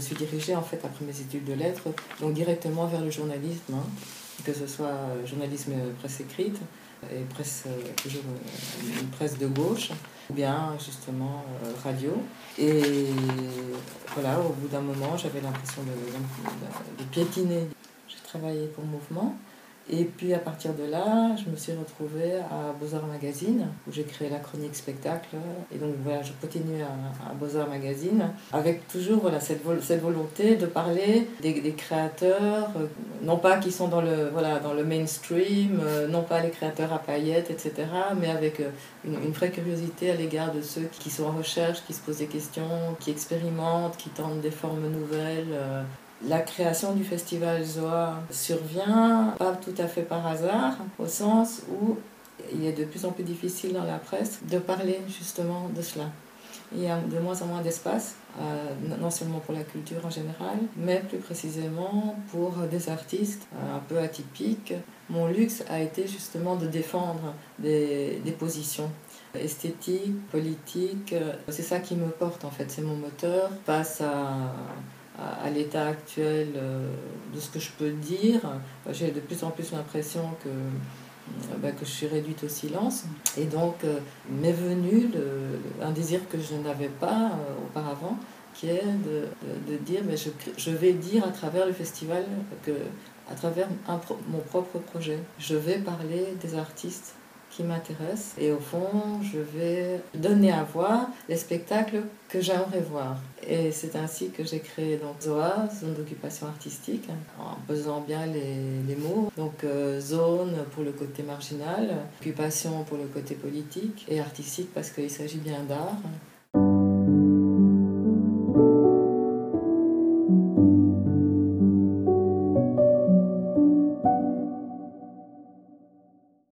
suis dirigée en fait après mes études de lettres, donc directement vers le journalisme, hein, que ce soit journalisme presse écrite et presse toujours une presse de gauche, ou bien justement radio. Et voilà, au bout d'un moment, j'avais l'impression de, de piétiner. J'ai travaillé pour Mouvement. Et puis à partir de là, je me suis retrouvée à Beaux-Arts Magazine, où j'ai créé la chronique spectacle. Et donc voilà, je continue à, Beaux-Arts Magazine, avec toujours voilà, cette, cette volonté de parler des, créateurs, euh, non pas qui sont dans le, voilà, dans le mainstream, euh, non pas les créateurs à paillettes, etc., mais avec euh, une, une vraie curiosité à l'égard de ceux qui sont en recherche, qui se posent des questions, qui expérimentent, qui tentent des formes nouvelles. La création du festival Zoa survient pas tout à fait par hasard, au sens où il est de plus en plus difficile dans la presse de parler justement de cela. Il y a de moins en moins d'espace, euh, non seulement pour la culture en général, mais plus précisément pour des artistes euh, un peu atypiques. Mon luxe a été justement de défendre des, des positions esthétiques, politiques. C'est ça qui me porte en fait, c'est mon moteur face à à, l'état actuel euh, de ce que je peux dire. J'ai de plus en plus l'impression que, euh, bah, que je suis réduite au silence. Et donc euh, m'est venu un désir que je n'avais pas auparavant, qui est de, de, dire, mais je, je, vais dire à travers le festival, que, à travers mon propre projet, je vais parler des artistes qui m'intéressent et au fond je vais donner à voir les spectacles que j'aimerais voir et c'est ainsi que j'ai créé donc ZOA, zone d'occupation artistique, en pesant bien les, les mots. Donc euh, zone pour le côté marginal, occupation pour le côté politique et artistique parce qu'il s'agit bien d'art.